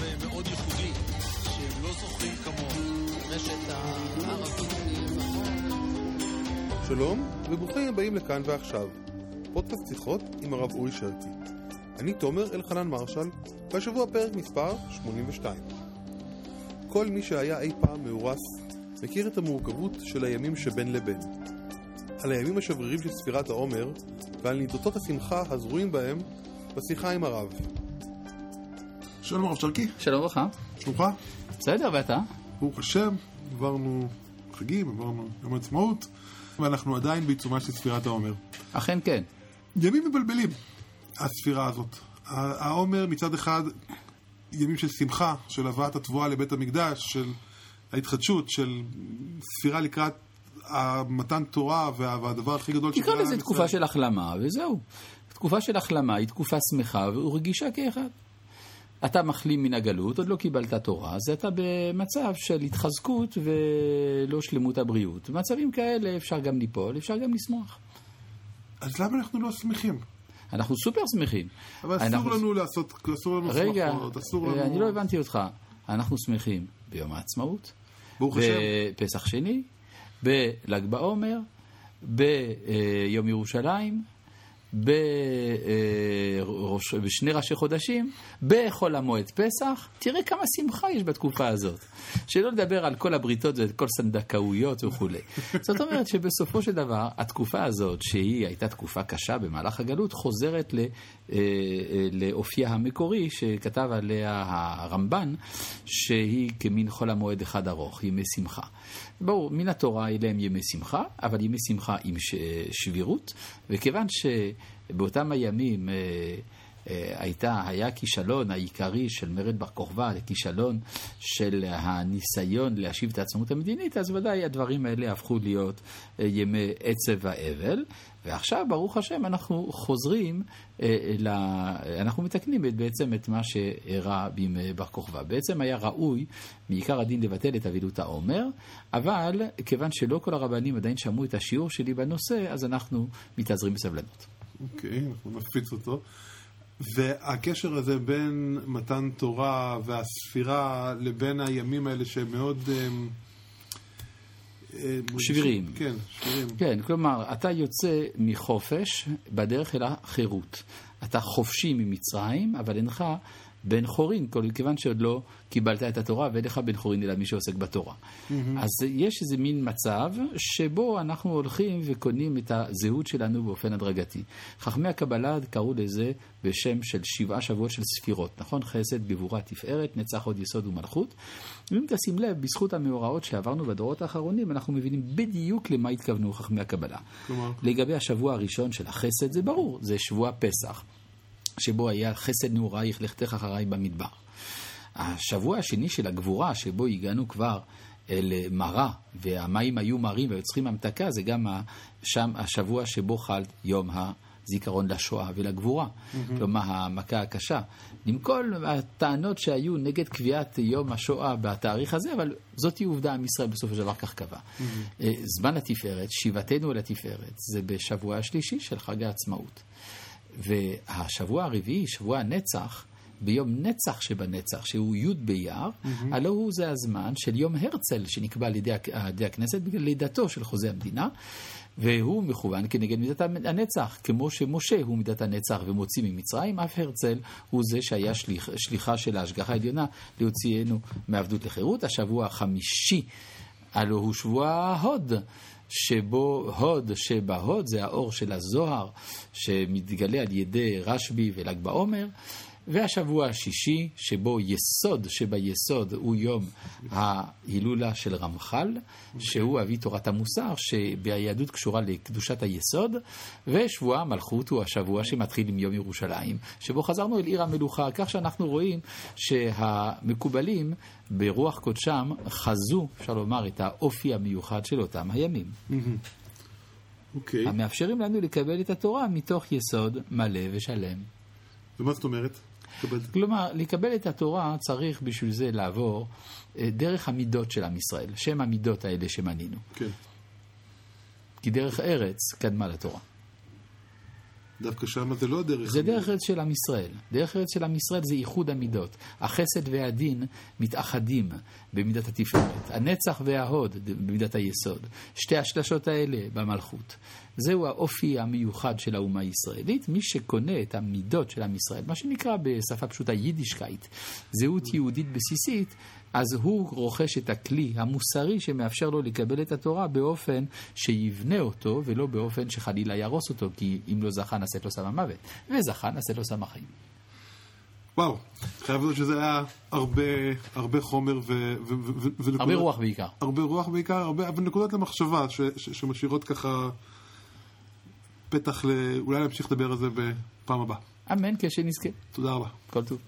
פה למצב אה, מאוד ייחודי, שהם לא זוכרים כמוהו. רשת הערבית, שלום, וברוכים הבאים לכאן ועכשיו. פודקאסט שיחות עם הרב אורי שרקי. אני תומר אלחנן מרשל, והשבוע פרק מספר 82. כל מי שהיה אי פעם מאורס מכיר את המורכבות של הימים שבין לבין. על הימים השברירים של ספירת העומר ועל נידותות השמחה הזרועים בהם בשיחה עם הרב. שלום הרב שרקי, שלום וברכה. שלומך? בסדר, ואתה? ברוך השם, עברנו חגים, עברנו יום העצמאות, ואנחנו עדיין בעיצומה של ספירת העומר. אכן כן. ימים מבלבלים, הספירה הזאת. העומר מצד אחד ימים של שמחה, של הבאת התבואה לבית המקדש, של ההתחדשות, של ספירה לקראת מתן תורה והדבר הכי גדול תקרא לזה תקופה של החלמה, וזהו. תקופה של החלמה היא תקופה שמחה ורגישה כאחד. אתה מחלים מן הגלות, עוד לא קיבלת תורה, אז אתה במצב של התחזקות ולא שלמות הבריאות. במצבים כאלה אפשר גם ליפול, אפשר גם לשמוח. אז למה אנחנו לא שמחים? אנחנו סופר שמחים. אבל אסור אנחנו... לנו לעשות, אסור לנו רגע, שמחות, אסור לנו... רגע, אני לא הבנתי אותך. אנחנו שמחים ביום העצמאות, ברוך השם. בפסח שני, בל"ג בעומר, ביום ירושלים, בשני ראשי חודשים, בחול המועד פסח, תראה כמה שמחה יש בתקופה הזאת. שלא לדבר על כל הבריתות וכל סנדקאויות וכולי. זאת אומרת שבסופו של דבר, התקופה הזאת, שהיא הייתה תקופה קשה במהלך הגלות, חוזרת אה, אה, לאופייה המקורי שכתב עליה הרמב"ן, שהיא כמין חול המועד אחד ארוך, ימי שמחה. ברור, מן התורה אלה הם ימי שמחה, אבל ימי שמחה עם שבירות, וכיוון שבאותם הימים אה, אה, הייתה, היה כישלון העיקרי של מרד בר כוכבא, כישלון של הניסיון להשיב את העצמאות המדינית, אז ודאי הדברים האלה הפכו להיות אה, ימי עצב והאבל. ועכשיו, ברוך השם, אנחנו חוזרים, אה, ל... אנחנו מתקנים בעצם את מה שאירע בימי בר כוכבא. בעצם היה ראוי, מעיקר הדין, לבטל את אבילות העומר, אבל כיוון שלא כל הרבנים עדיין שמעו את השיעור שלי בנושא, אז אנחנו מתאזרים בסבלנות. אוקיי, okay, אנחנו נפיץ אותו. והקשר הזה בין מתן תורה והספירה לבין הימים האלה שהם מאוד... אה, אה, שבירים. כן, שבירים. כן, כלומר, אתה יוצא מחופש בדרך אל החירות. אתה חופשי ממצרים, אבל אינך בן חורין, כיוון שעוד לא קיבלת את התורה ואין לך בן חורין אלא מי שעוסק בתורה. Mm-hmm. אז יש איזה מין מצב שבו אנחנו הולכים וקונים את הזהות שלנו באופן הדרגתי. חכמי הקבלה קראו לזה בשם של שבעה שבועות של ספירות, נכון? חסד, גבורה, תפארת, נצח, עוד יסוד ומלכות. ואם תשים לב, בזכות המאורעות שעברנו בדורות האחרונים, אנחנו מבינים בדיוק למה התכוונו חכמי הקבלה. כלומר? לגבי השבוע הראשון של החסד, זה ברור, זה שבוע פסח. שבו היה חסד נעורייך לכתך אחריי במדבר. השבוע השני של הגבורה, שבו הגענו כבר אל מרה, והמים היו מרים ויוצרים המתקה, זה גם שם השבוע שבו חל יום הזיכרון לשואה ולגבורה. Mm-hmm. כלומר, המכה הקשה. עם כל הטענות שהיו נגד קביעת יום השואה בתאריך הזה, אבל זאת היא עובדה, עם ישראל בסופו של דבר כך קבע. Mm-hmm. זמן התפארת, שיבתנו אל התפארת, זה בשבוע השלישי של חג העצמאות. והשבוע הרביעי, שבוע הנצח, ביום נצח שבנצח, שהוא י' באייר, mm-hmm. הלא הוא זה הזמן של יום הרצל שנקבע על ידי, על ידי הכנסת בגלל לידתו של חוזה המדינה, והוא מכוון כנגד מידת הנצח, כמו שמשה הוא מידת הנצח ומוציא ממצרים, אף הרצל הוא זה שהיה שליח, שליחה של ההשגחה העליונה להוציאנו מעבדות לחירות. השבוע החמישי, הלא הוא שבוע ההוד. שבו הוד, שבהוד זה האור של הזוהר שמתגלה על ידי רשב"י ול"ג בעומר, והשבוע השישי, שבו יסוד שביסוד הוא יום ההילולה של רמח"ל, שהוא אבי תורת המוסר, שביהדות קשורה לקדושת היסוד, ושבוע המלכות הוא השבוע שמתחיל עם יום ירושלים, שבו חזרנו אל עיר המלוכה, כך שאנחנו רואים שהמקובלים ברוח קודשם חזו, אפשר לומר, את האופי המיוחד של אותם הימים. Mm-hmm. אוקיי. Okay. המאפשרים לנו לקבל את התורה מתוך יסוד מלא ושלם. ומה זאת אומרת? כלומר, לקבל את התורה צריך בשביל זה לעבור אה, דרך המידות של עם ישראל, שם המידות האלה שמנינו. כן. כי דרך ארץ קדמה לתורה. דווקא שם זה לא דרך... זה דרך ארץ של עם ישראל. דרך ארץ של עם ישראל זה איחוד המידות. החסד והדין מתאחדים במידת התפארת. הנצח וההוד במידת היסוד. שתי השלשות האלה במלכות. זהו האופי המיוחד של האומה הישראלית. מי שקונה את המידות של עם ישראל, מה שנקרא בשפה פשוטה יידישקייט, זהות יהודית בסיסית, אז הוא רוכש את הכלי המוסרי שמאפשר לו לקבל את התורה באופן שיבנה אותו, ולא באופן שחלילה יהרוס אותו, כי אם לא זכה נשאת לו סם המוות, וזכה נשאת לו סם החיים. וואו, חייב להיות שזה היה הרבה, הרבה חומר ו... ו, ו ונקודות, הרבה רוח בעיקר. הרבה רוח בעיקר, הרבה, אבל נקודות למחשבה ש, ש, שמשאירות ככה פתח ל... אולי להמשיך לדבר על זה בפעם הבאה. אמן, כשנזכה. תודה רבה. כל טוב.